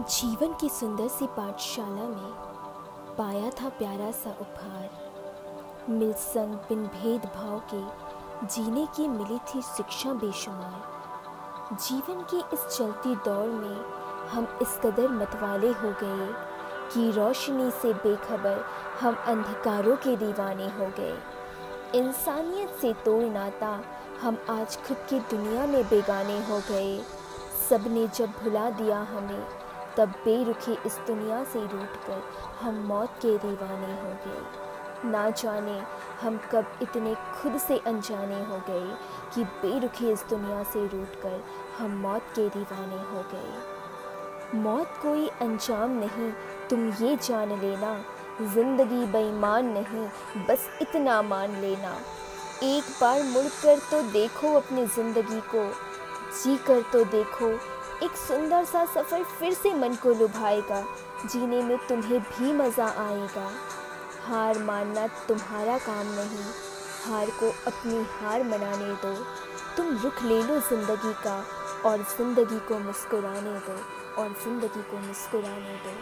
जीवन की सुंदर सी पाठशाला में पाया था प्यारा सा उपहार। मिल संग बिन भेदभाव के जीने की मिली थी शिक्षा बेशुमार। जीवन की इस चलती दौड़ में हम इस कदर मतवाले हो गए कि रोशनी से बेखबर हम अंधकारों के दीवाने हो गए। इंसानियत से तोड़ नाता हम आज खुद की दुनिया में बेगाने हो गए। सबने जब भुला दिया हमें तब बेरुखी इस दुनिया से रूट कर हम मौत के दीवाने हो गए। ना जाने हम कब इतने खुद से अनजाने हो गए कि बेरुखी इस दुनिया से रूट कर हम मौत के दीवाने हो गए। मौत कोई अंजाम नहीं, तुम ये जान लेना। ज़िंदगी बेईमान नहीं, बस इतना मान लेना। एक बार मुड़कर तो देखो अपनी ज़िंदगी को जी कर तो देखो एक सुंदर सा सफ़र फिर से मन को लुभाएगा, जीने में तुम्हें भी मज़ा आएगा। हार मानना तुम्हारा काम नहीं, हार को अपनी हार मनाने दो। तुम रुख ले लो ज़िंदगी का और ज़िंदगी को मुस्कुराने दो, और ज़िंदगी को मुस्कुराने दो।